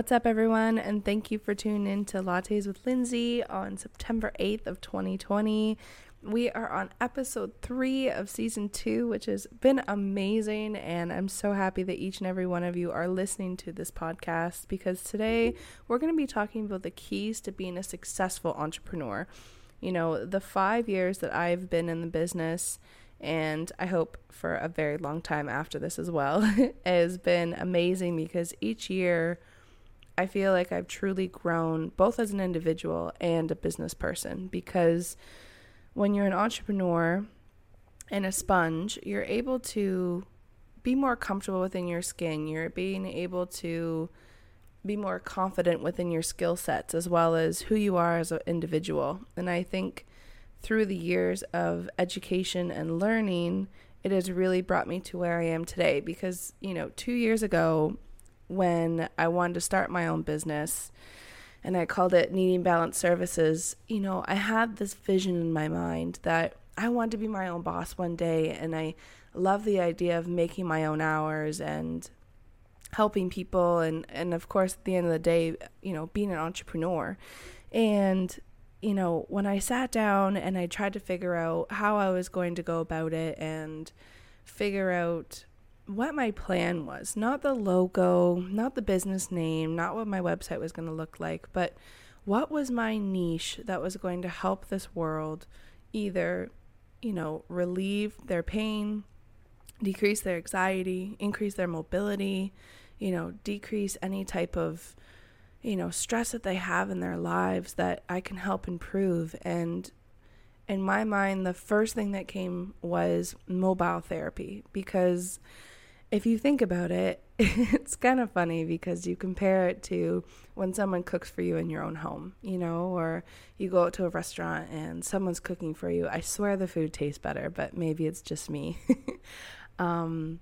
What's up, everyone? And thank you for tuning in to Lattes with Lindsay on September 8th of 2020. We are on episode three of season two, which has been amazing. And I'm so happy that each and every one of you are listening to this podcast because today we're going to be talking about the keys to being a successful entrepreneur. You know, the five years that I've been in the business, and I hope for a very long time after this as well, has been amazing because each year I feel like I've truly grown both as an individual and a business person because when you're an entrepreneur and a sponge, you're able to be more comfortable within your skin. You're being able to be more confident within your skill sets as well as who you are as an individual. And I think through the years of education and learning, it has really brought me to where I am today because, you know, 2 years ago when I wanted to start my own business, and I called it Needing Balance Services, you know, I had this vision in my mind that I wanted to be my own boss one day. And I love the idea of making my own hours and helping people. And, and of course, at the end of the day, you know, being an entrepreneur. And, you know, when I sat down and I tried to figure out how I was going to go about it and figure out what my plan was not the logo, not the business name, not what my website was going to look like, but what was my niche that was going to help this world either, you know, relieve their pain, decrease their anxiety, increase their mobility, you know, decrease any type of, you know, stress that they have in their lives that I can help improve. And in my mind, the first thing that came was mobile therapy because if you think about it, it's kind of funny because you compare it to when someone cooks for you in your own home, you know, or you go out to a restaurant and someone's cooking for you. I swear the food tastes better, but maybe it's just me. um,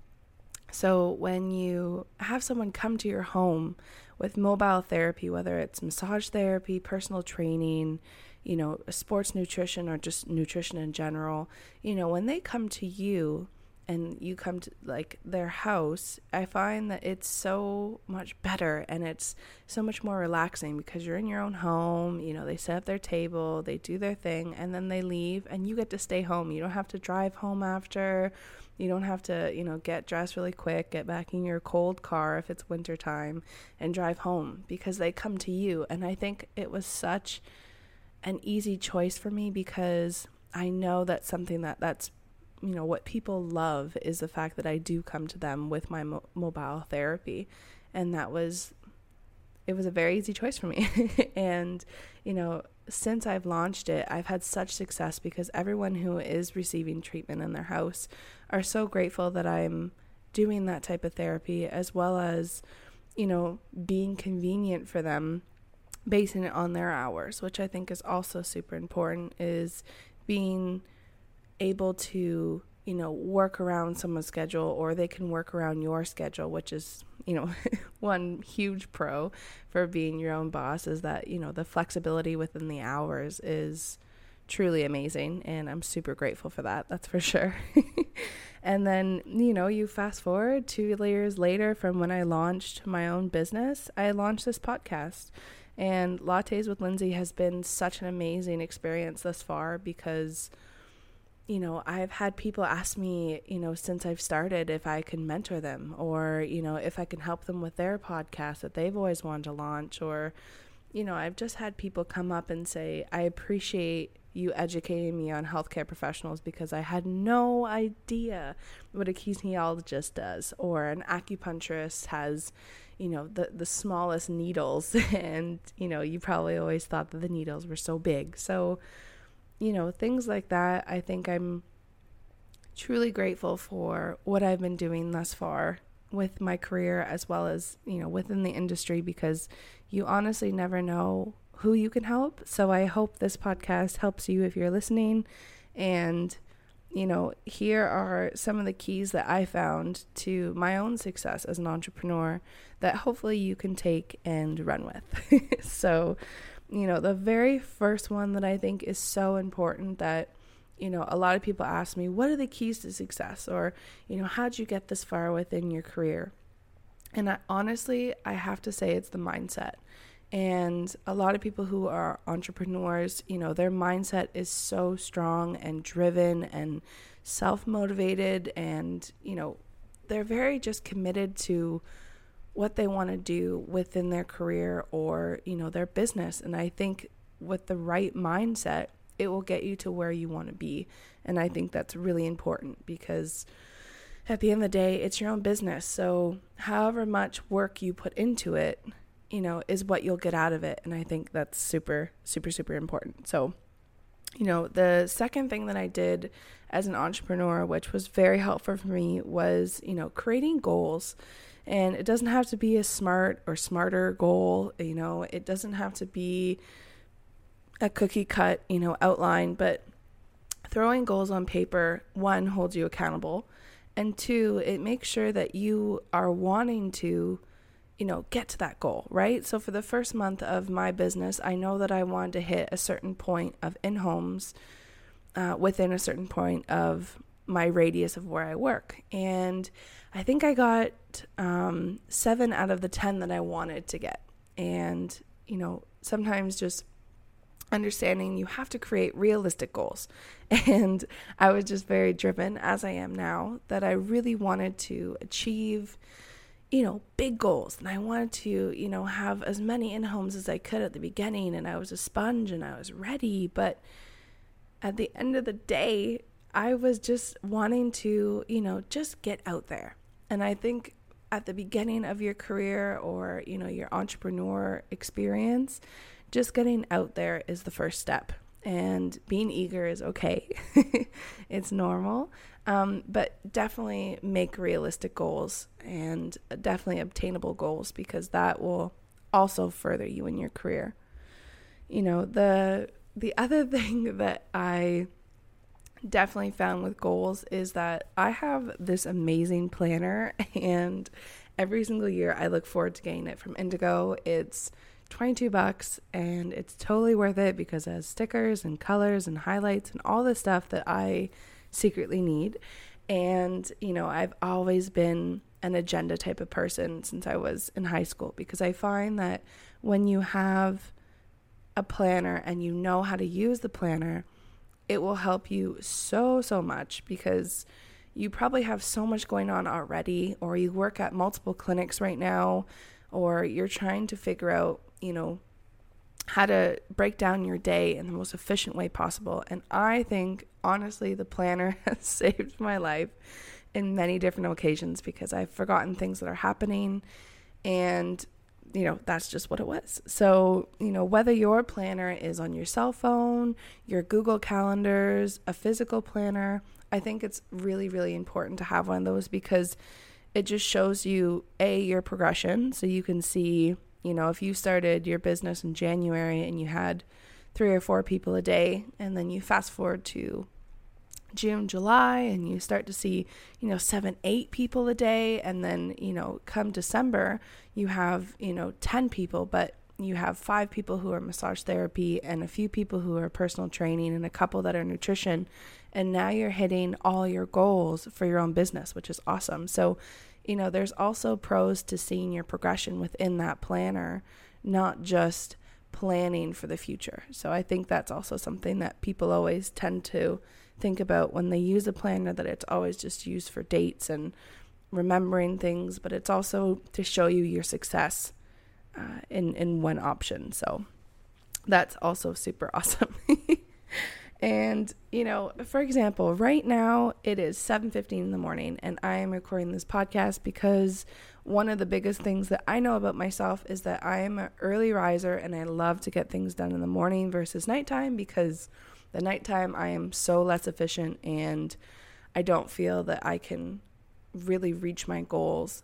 so when you have someone come to your home with mobile therapy, whether it's massage therapy, personal training, you know, sports nutrition, or just nutrition in general, you know, when they come to you, and you come to like their house, I find that it's so much better and it's so much more relaxing because you're in your own home. You know, they set up their table, they do their thing, and then they leave, and you get to stay home. You don't have to drive home after. You don't have to, you know, get dressed really quick, get back in your cold car if it's winter time, and drive home because they come to you. And I think it was such an easy choice for me because I know that's something that that's you know what people love is the fact that I do come to them with my mo- mobile therapy. And that was it was a very easy choice for me. And you know since I've launched it I've had such success because everyone who is receiving treatment in their house are so grateful that I'm doing that type of therapy as well as you know being convenient for them basing it on their hours which I think is also super important is being able to you know work around someone's schedule or they can work around your schedule which is you know one huge pro for being your own boss is that you know the flexibility within the hours is truly amazing and I'm super grateful for that that's for sure. And then you know you fast forward 2 years later from when I launched my own business I launched this podcast. And lattes with Lindsay has been such an amazing experience thus far because you know, I've had people ask me, you know, since I've started if I can mentor them or, you know, if I can help them with their podcast that they've always wanted to launch or, you know, I've just had people come up and say, I appreciate you educating me on healthcare professionals because I had no idea what a kinesiologist does or an acupuncturist has, you know, the the smallest needles and, you know, you probably always thought that the needles were so big. So, you know, things like that. I think I'm truly grateful for what I've been doing thus far with my career as well as, you know, within the industry because you honestly never know who you can help. So I hope this podcast helps you if you're listening. And, you know, here are some of the keys that I found to my own success as an entrepreneur that hopefully you can take and run with. so, you know, the very first one that I think is so important that, you know, a lot of people ask me, what are the keys to success? Or, you know, how'd you get this far within your career? And I, honestly, I have to say it's the mindset. And a lot of people who are entrepreneurs, you know, their mindset is so strong and driven and self motivated. And, you know, they're very just committed to what they want to do within their career or, you know, their business. And I think with the right mindset, it will get you to where you want to be. And I think that's really important because at the end of the day, it's your own business. So, however much work you put into it, you know, is what you'll get out of it. And I think that's super, super, super important. So, you know, the second thing that I did as an entrepreneur, which was very helpful for me, was, you know, creating goals. And it doesn't have to be a smart or smarter goal, you know, it doesn't have to be a cookie cut, you know, outline, but throwing goals on paper, one, holds you accountable. And two it makes sure that you are wanting to you know get to that goal right? So for the first month of my business i know that i wanted to hit a certain point of in homes uh, within a certain point of my radius of where i work and i think i got um, seven out of the ten that i wanted to get and you know sometimes just understanding you have to create realistic goals. And I was just very driven, as I am now, that I really wanted to achieve, you know, big goals. And I wanted to, you know, have as many in homes as I could at the beginning. And I was a sponge and I was ready. But at the end of the day, I was just wanting to, you know, just get out there. And I think at the beginning of your career or, you know, your entrepreneur experience, just getting out there is the first step. And being eager is okay, it's normal. Um, but definitely make realistic goals and definitely obtainable goals because that will also further you in your career. You know, the the other thing that I definitely found with goals is that I have this amazing planner and every single year I look forward to getting it from Indigo. It's 22 bucks and it's totally worth it because it has stickers and colors and highlights and all the stuff that I secretly need. And, you know, I've always been an agenda type of person since I was in high school because I find that when you have a planner and you know how to use the planner, it will help you so, so much because you probably have so much going on already, or you work at multiple clinics right now, or you're trying to figure out you know, how to break down your day in the most efficient way possible. And I think, honestly, the planner has saved my life in many different occasions because I've forgotten things that are happening. And, you know, that's just what it was. So, you know, whether your planner is on your cell phone, your Google calendars, a physical planner, I think it's really, really important to have one of those because it just shows you, A, your progression. So you can see you know, if you started your business in January and you had three or four people a day, and then you fast forward to June, July, and you start to see, you know, seven, eight people a day, and then, you know, come December, you have, you know, 10 people, but you have five people who are massage therapy and a few people who are personal training and a couple that are nutrition. And now you're hitting all your goals for your own business, which is awesome. So, you know, there's also pros to seeing your progression within that planner, not just planning for the future. So I think that's also something that people always tend to think about when they use a planner that it's always just used for dates and remembering things, but it's also to show you your success uh, in in one option. So that's also super awesome. And, you know, for example, right now it is 7:15 in the morning and I am recording this podcast because one of the biggest things that I know about myself is that I am an early riser and I love to get things done in the morning versus nighttime because the nighttime I am so less efficient and I don't feel that I can really reach my goals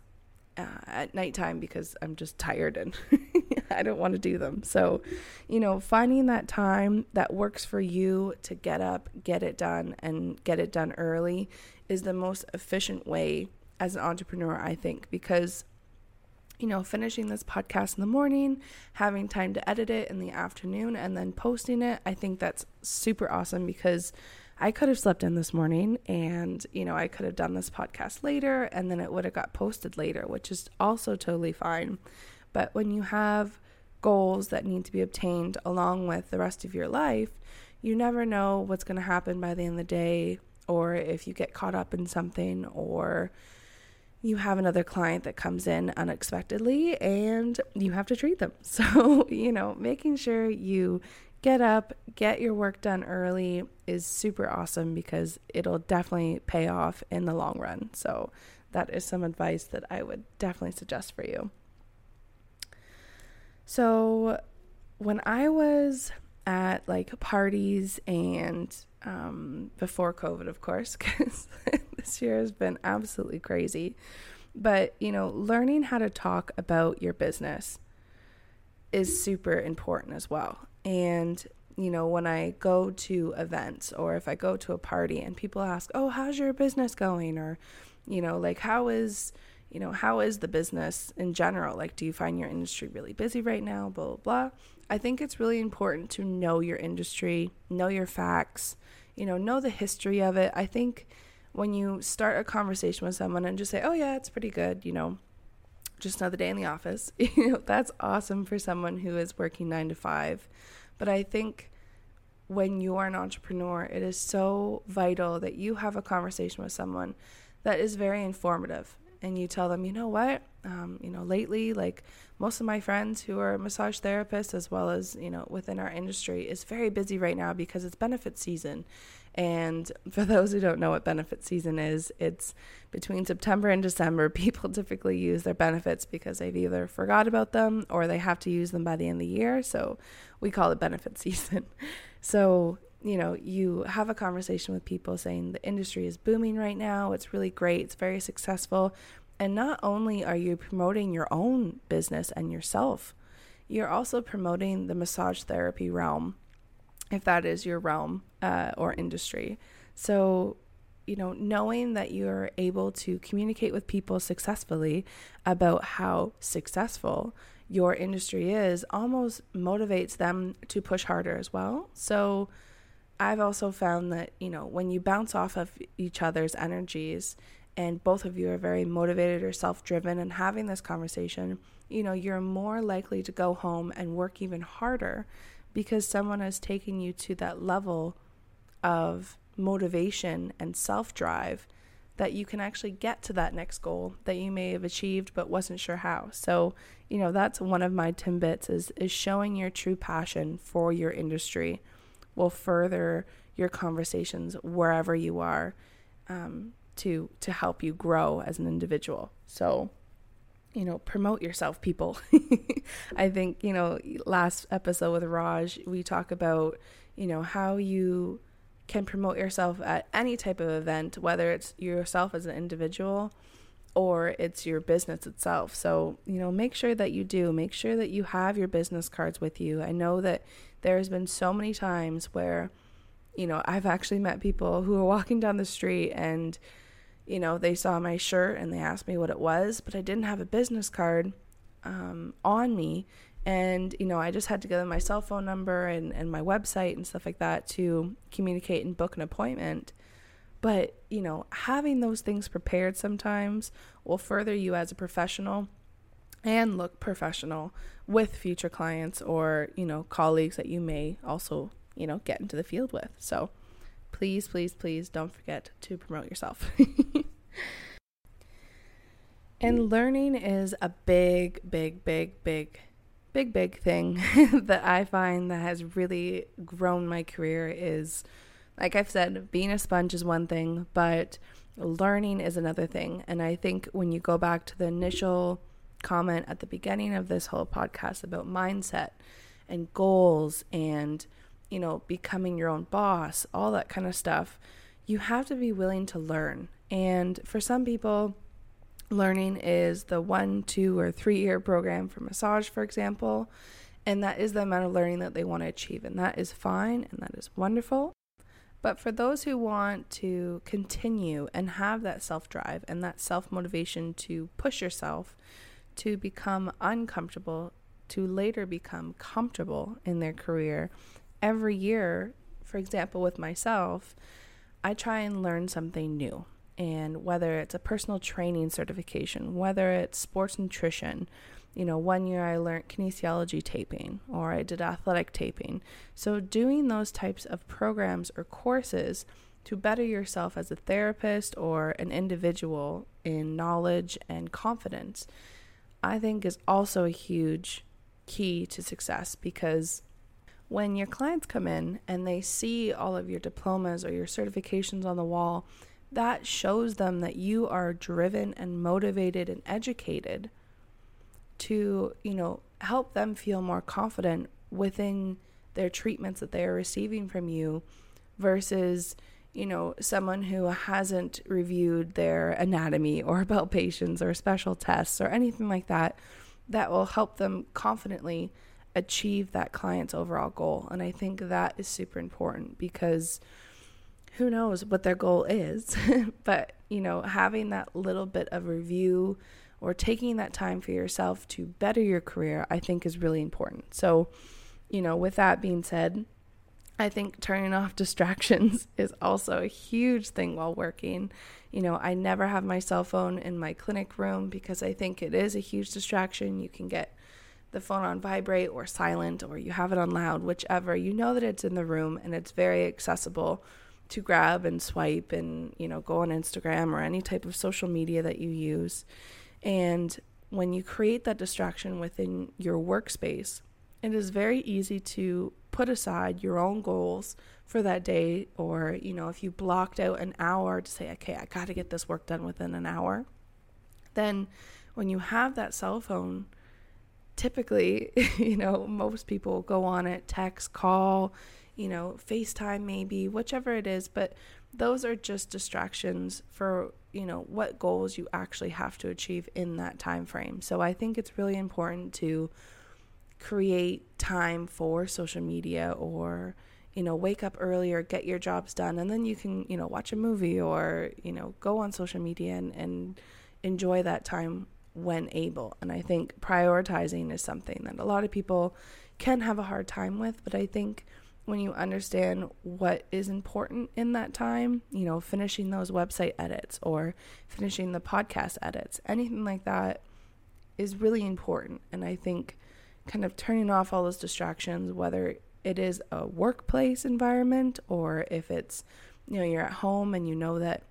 uh, at nighttime because I'm just tired and I don't want to do them. So, you know, finding that time that works for you to get up, get it done, and get it done early is the most efficient way as an entrepreneur, I think, because you know, finishing this podcast in the morning, having time to edit it in the afternoon, and then posting it, I think that's super awesome because I could have slept in this morning and, you know, I could have done this podcast later and then it would have got posted later, which is also totally fine. But when you have goals that need to be obtained along with the rest of your life, you never know what's going to happen by the end of the day or if you get caught up in something or you have another client that comes in unexpectedly and you have to treat them. So, you know, making sure you get up, get your work done early is super awesome because it'll definitely pay off in the long run. So, that is some advice that I would definitely suggest for you. So, when I was at like parties and um, before COVID, of course, because this year has been absolutely crazy. But, you know, learning how to talk about your business is super important as well. And, you know, when I go to events or if I go to a party and people ask, oh, how's your business going? Or, you know, like, how is, you know, how is the business in general? Like, do you find your industry really busy right now? Blah, blah, blah. I think it's really important to know your industry, know your facts, you know, know the history of it. I think when you start a conversation with someone and just say, "Oh yeah, it's pretty good," you know, just another day in the office. you know, that's awesome for someone who is working 9 to 5. But I think when you are an entrepreneur, it is so vital that you have a conversation with someone that is very informative and you tell them, you know what, um, you know, lately, like most of my friends who are massage therapists, as well as, you know, within our industry, is very busy right now because it's benefit season. And for those who don't know what benefit season is, it's between September and December. People typically use their benefits because they've either forgot about them or they have to use them by the end of the year. So we call it benefit season. So you know, you have a conversation with people saying the industry is booming right now, it's really great, it's very successful. And not only are you promoting your own business and yourself, you're also promoting the massage therapy realm, if that is your realm uh, or industry. So, you know, knowing that you're able to communicate with people successfully about how successful your industry is almost motivates them to push harder as well. So, I've also found that, you know, when you bounce off of each other's energies and both of you are very motivated or self driven and having this conversation, you know, you're more likely to go home and work even harder because someone has taken you to that level of motivation and self drive that you can actually get to that next goal that you may have achieved but wasn't sure how. So, you know, that's one of my timbits is is showing your true passion for your industry will further your conversations wherever you are um, to to help you grow as an individual. So, you know, promote yourself, people. I think you know last episode with Raj, we talk about you know how you can promote yourself at any type of event, whether it's yourself as an individual or it's your business itself. So, you know, make sure that you do. Make sure that you have your business cards with you. I know that there's been so many times where, you know, I've actually met people who are walking down the street and, you know, they saw my shirt and they asked me what it was, but I didn't have a business card um, on me. And, you know, I just had to give them my cell phone number and, and my website and stuff like that to communicate and book an appointment. But, you know, having those things prepared sometimes will further you as a professional and look professional with future clients or, you know, colleagues that you may also, you know, get into the field with. So please, please, please don't forget to promote yourself. and learning is a big, big, big, big, big, big thing that I find that has really grown my career is like I've said, being a sponge is one thing, but learning is another thing. And I think when you go back to the initial comment at the beginning of this whole podcast about mindset and goals and, you know, becoming your own boss, all that kind of stuff, you have to be willing to learn. And for some people, learning is the one, two, or three year program for massage, for example. And that is the amount of learning that they want to achieve. And that is fine and that is wonderful. But for those who want to continue and have that self drive and that self motivation to push yourself to become uncomfortable, to later become comfortable in their career, every year, for example, with myself, I try and learn something new. And whether it's a personal training certification, whether it's sports nutrition, you know, one year I learned kinesiology taping or I did athletic taping. So, doing those types of programs or courses to better yourself as a therapist or an individual in knowledge and confidence, I think is also a huge key to success because when your clients come in and they see all of your diplomas or your certifications on the wall, that shows them that you are driven and motivated and educated to, you know, help them feel more confident within their treatments that they are receiving from you versus, you know, someone who hasn't reviewed their anatomy or palpations or special tests or anything like that that will help them confidently achieve that client's overall goal. And I think that is super important because who knows what their goal is, but you know, having that little bit of review or taking that time for yourself to better your career, I think is really important. So, you know, with that being said, I think turning off distractions is also a huge thing while working. You know, I never have my cell phone in my clinic room because I think it is a huge distraction. You can get the phone on vibrate or silent or you have it on loud, whichever. You know that it's in the room and it's very accessible to grab and swipe and, you know, go on Instagram or any type of social media that you use. And when you create that distraction within your workspace, it is very easy to put aside your own goals for that day or you know if you blocked out an hour to say okay I got to get this work done within an hour then when you have that cell phone typically you know most people go on it text call you know FaceTime maybe whichever it is but those are just distractions for you know what goals you actually have to achieve in that time frame so i think it's really important to create time for social media or you know wake up earlier get your jobs done and then you can you know watch a movie or you know go on social media and, and enjoy that time when able and i think prioritizing is something that a lot of people can have a hard time with but i think when you understand what is important in that time, you know, finishing those website edits or finishing the podcast edits, anything like that is really important. And I think kind of turning off all those distractions, whether it is a workplace environment or if it's, you know, you're at home and you know that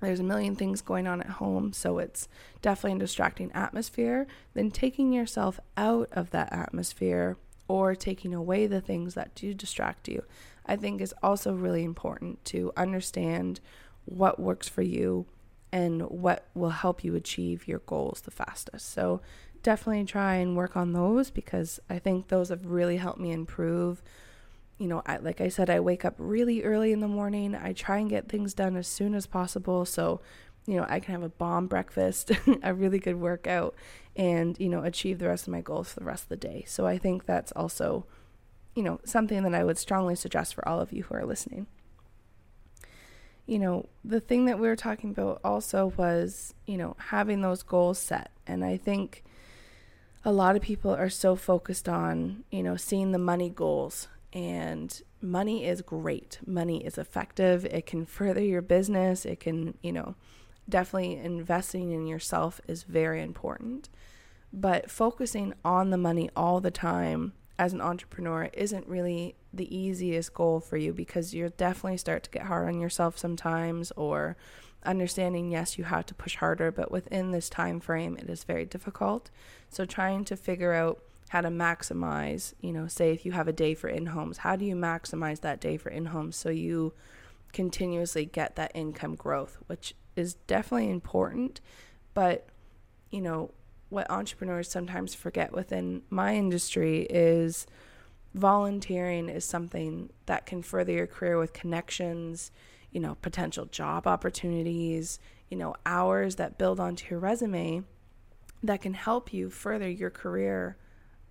there's a million things going on at home, so it's definitely a distracting atmosphere, then taking yourself out of that atmosphere or taking away the things that do distract you, I think is also really important to understand what works for you and what will help you achieve your goals the fastest. So definitely try and work on those because I think those have really helped me improve. You know, I, like I said, I wake up really early in the morning. I try and get things done as soon as possible. So you know, I can have a bomb breakfast, a really good workout, and, you know, achieve the rest of my goals for the rest of the day. So I think that's also, you know, something that I would strongly suggest for all of you who are listening. You know, the thing that we were talking about also was, you know, having those goals set. And I think a lot of people are so focused on, you know, seeing the money goals. And money is great. Money is effective. It can further your business. It can, you know, definitely investing in yourself is very important. But focusing on the money all the time as an entrepreneur isn't really the easiest goal for you because you'll definitely start to get hard on yourself sometimes or understanding yes you have to push harder but within this time frame it is very difficult so trying to figure out how to maximize you know say if you have a day for in-homes how do you maximize that day for in-homes so you continuously get that income growth which is definitely important, but you know, what entrepreneurs sometimes forget within my industry is volunteering is something that can further your career with connections, you know, potential job opportunities, you know, hours that build onto your resume that can help you further your career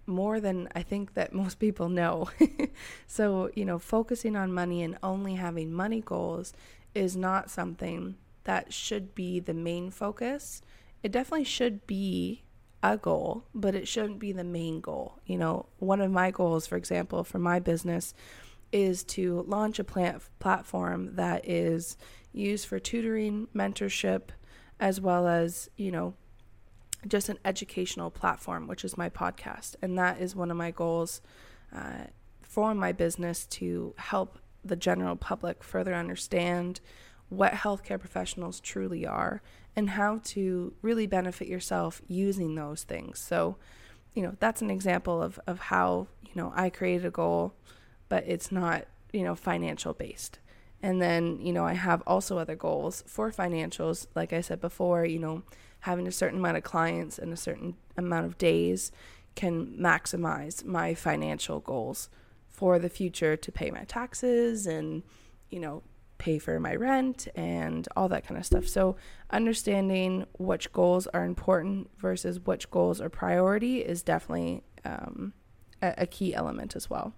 more than I think that most people know. so, you know, focusing on money and only having money goals is not something that should be the main focus. It definitely should be a goal, but it shouldn't be the main goal. You know, one of my goals, for example, for my business is to launch a plant platform that is used for tutoring, mentorship, as well as, you know, just an educational platform, which is my podcast. And that is one of my goals uh, for my business to help the general public further understand what healthcare professionals truly are and how to really benefit yourself using those things. So, you know, that's an example of, of how, you know, I created a goal, but it's not, you know, financial based. And then, you know, I have also other goals for financials. Like I said before, you know, having a certain amount of clients and a certain amount of days can maximize my financial goals for the future to pay my taxes and, you know, pay for my rent and all that kind of stuff. So, understanding which goals are important versus which goals are priority is definitely um, a, a key element as well.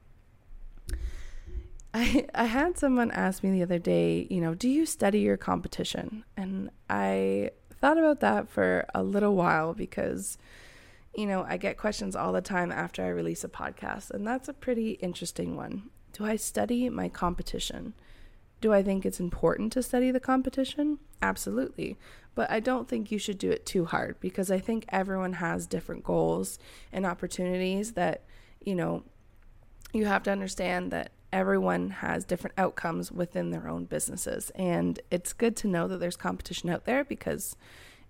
I, I had someone ask me the other day, you know, do you study your competition? And I thought about that for a little while because, you know, I get questions all the time after I release a podcast, and that's a pretty interesting one. Do I study my competition? Do I think it's important to study the competition? Absolutely. But I don't think you should do it too hard because I think everyone has different goals and opportunities that, you know, you have to understand that everyone has different outcomes within their own businesses. And it's good to know that there's competition out there because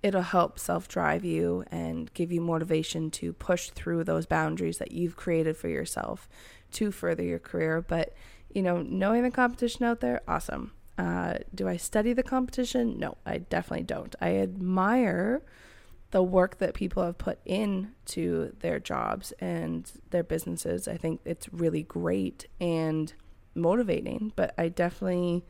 it'll help self drive you and give you motivation to push through those boundaries that you've created for yourself to further your career. But you know, knowing the competition out there, awesome. Uh, do I study the competition? No, I definitely don't. I admire the work that people have put in to their jobs and their businesses. I think it's really great and motivating, but I definitely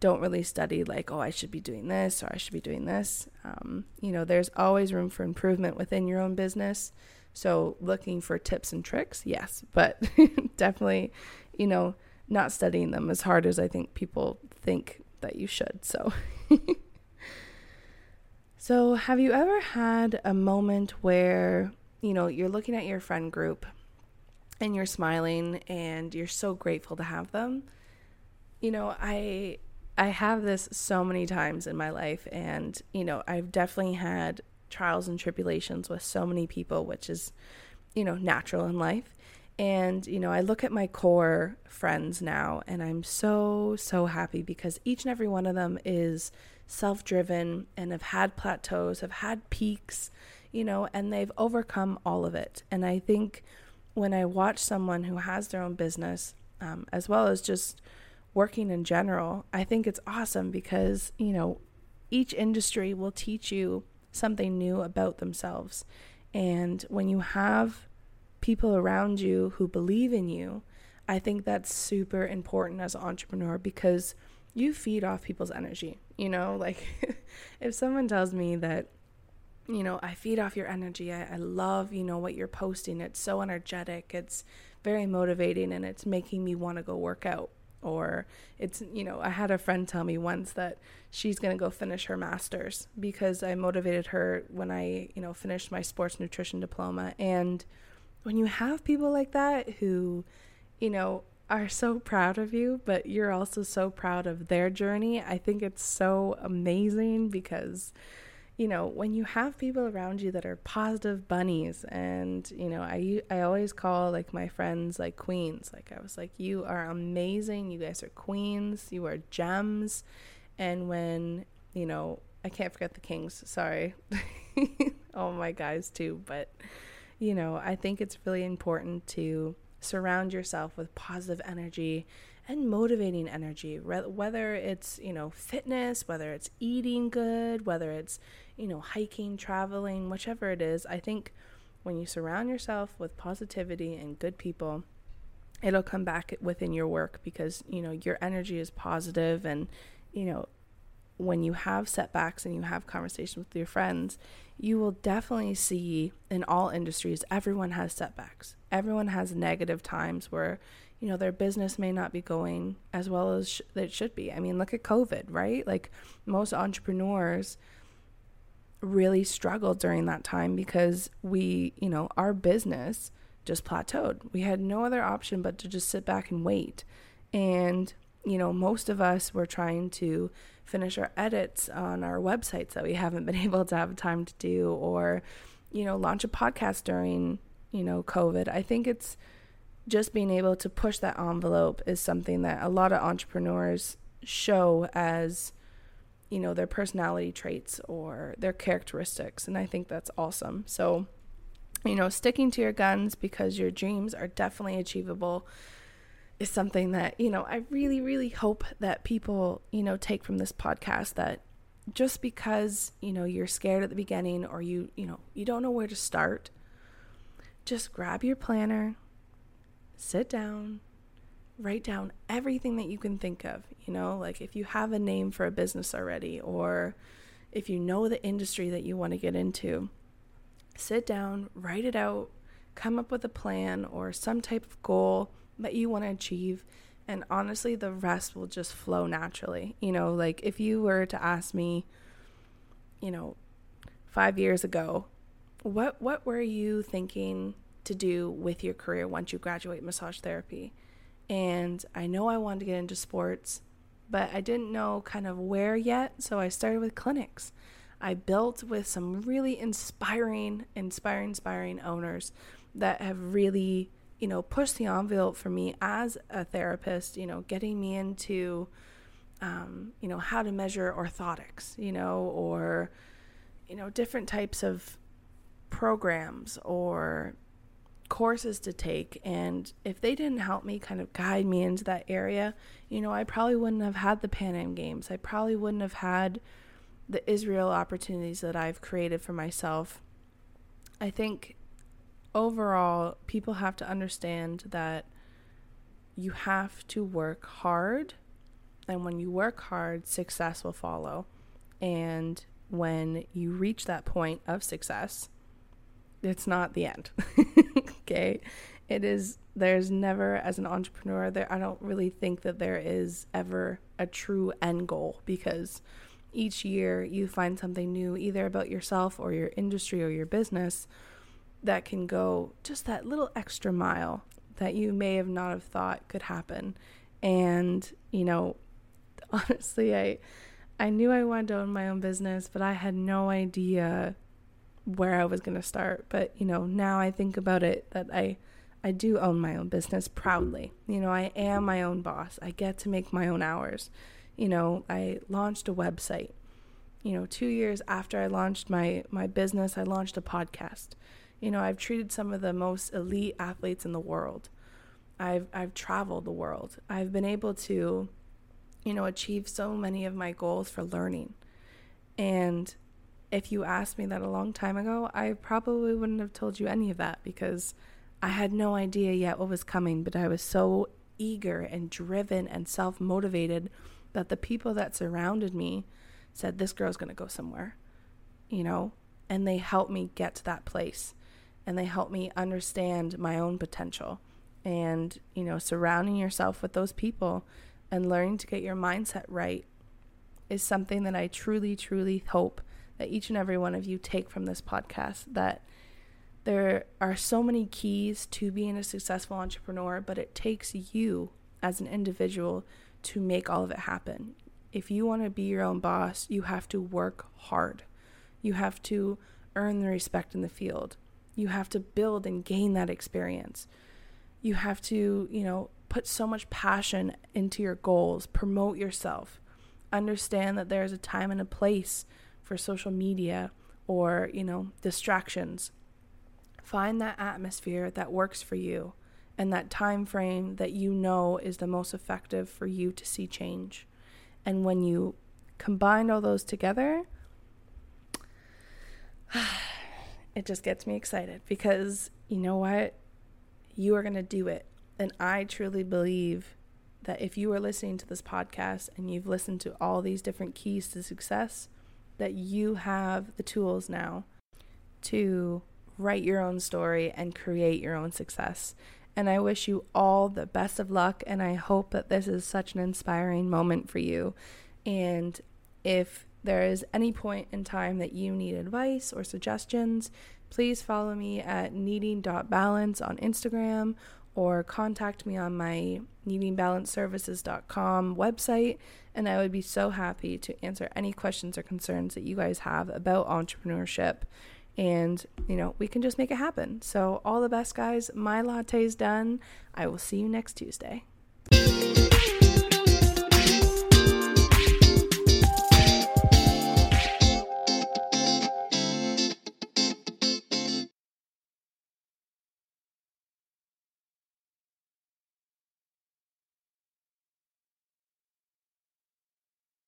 don't really study like, oh, I should be doing this or I should be doing this. Um, you know, there's always room for improvement within your own business. So, looking for tips and tricks, yes, but definitely, you know, not studying them as hard as I think people think that you should. So, so have you ever had a moment where, you know, you're looking at your friend group and you're smiling and you're so grateful to have them? You know, I I have this so many times in my life and, you know, I've definitely had trials and tribulations with so many people, which is, you know, natural in life. And, you know, I look at my core friends now and I'm so, so happy because each and every one of them is self driven and have had plateaus, have had peaks, you know, and they've overcome all of it. And I think when I watch someone who has their own business, um, as well as just working in general, I think it's awesome because, you know, each industry will teach you something new about themselves. And when you have people around you who believe in you, I think that's super important as an entrepreneur because you feed off people's energy. You know, like if someone tells me that, you know, I feed off your energy, I, I love, you know, what you're posting, it's so energetic, it's very motivating, and it's making me want to go work out. Or it's, you know, I had a friend tell me once that she's going to go finish her master's because I motivated her when I, you know, finished my sports nutrition diploma. And, when you have people like that who, you know, are so proud of you, but you're also so proud of their journey, I think it's so amazing because, you know, when you have people around you that are positive bunnies, and, you know, I, I always call like my friends like queens. Like, I was like, you are amazing. You guys are queens. You are gems. And when, you know, I can't forget the kings, sorry. all oh my guys, too, but you know, I think it's really important to surround yourself with positive energy and motivating energy, whether it's, you know, fitness, whether it's eating good, whether it's, you know, hiking, traveling, whichever it is. I think when you surround yourself with positivity and good people, it'll come back within your work because, you know, your energy is positive and, you know, when you have setbacks and you have conversations with your friends, you will definitely see in all industries, everyone has setbacks. Everyone has negative times where, you know, their business may not be going as well as sh- it should be. I mean, look at COVID, right? Like most entrepreneurs really struggled during that time because we, you know, our business just plateaued. We had no other option but to just sit back and wait. And, you know, most of us were trying to finish our edits on our websites that we haven't been able to have time to do or, you know, launch a podcast during, you know, COVID. I think it's just being able to push that envelope is something that a lot of entrepreneurs show as you know their personality traits or their characteristics and i think that's awesome so you know sticking to your guns because your dreams are definitely achievable is something that you know i really really hope that people you know take from this podcast that just because you know you're scared at the beginning or you you know you don't know where to start just grab your planner sit down write down everything that you can think of. You know, like if you have a name for a business already, or if you know the industry that you want to get into, sit down, write it out, come up with a plan or some type of goal that you want to achieve. And honestly, the rest will just flow naturally. You know, like if you were to ask me, you know, five years ago, what what were you thinking to do with your career once you graduate massage therapy? and I know I wanted to get into sports, but I didn't know kind of where yet, so I started with clinics. I built with some really inspiring, inspiring, inspiring owners that have really, you know, pushed the envelope for me as a therapist, you know, getting me into, um, you know, how to measure orthotics, you know, or, you know, different types of programs or courses to take. And if they didn't help me kind of guide me into that area you know i probably wouldn't have had the pan am games. I probably wouldn't have had the israel opportunities that i've created for myself. I think overall people have to understand that you have to work hard and when you work hard success will follow and when you reach that point of success it's not the end. okay? It is there's never as an entrepreneur there I don't really think that there is ever a true end goal because each year you find something new either about yourself or your industry or your business that can go just that little extra mile that you may have not have thought could happen. And, you know, honestly, I I knew I wanted to own my own business, but I had no idea where I was going to start. But, you know, now I think about it that I I do own my own business proudly. You know, I am my own boss. I get to make my own hours. You know, I launched a website. You know, 2 years after I launched my my business, I launched a podcast. You know, I've treated some of the most elite athletes in the world. I've I've traveled the world. I've been able to you know, achieve so many of my goals for learning. And if you asked me that a long time ago, I probably wouldn't have told you any of that because I had no idea yet what was coming, but I was so eager and driven and self motivated that the people that surrounded me said, This girl's going to go somewhere, you know? And they helped me get to that place and they help me understand my own potential. And, you know, surrounding yourself with those people and learning to get your mindset right is something that I truly, truly hope that each and every one of you take from this podcast that there are so many keys to being a successful entrepreneur, but it takes you as an individual to make all of it happen. If you want to be your own boss, you have to work hard. You have to earn the respect in the field. You have to build and gain that experience. You have to, you know, put so much passion into your goals, promote yourself, understand that there is a time and a place for social media or, you know, distractions. Find that atmosphere that works for you and that time frame that you know is the most effective for you to see change. And when you combine all those together, it just gets me excited because you know what? You are going to do it. And I truly believe that if you are listening to this podcast and you've listened to all these different keys to success, that you have the tools now to write your own story and create your own success. And I wish you all the best of luck. And I hope that this is such an inspiring moment for you. And if there is any point in time that you need advice or suggestions, please follow me at needing.balance on Instagram or contact me on my needingbalanceservices.com website. And I would be so happy to answer any questions or concerns that you guys have about entrepreneurship. And, you know, we can just make it happen. So, all the best, guys. My latte's done. I will see you next Tuesday.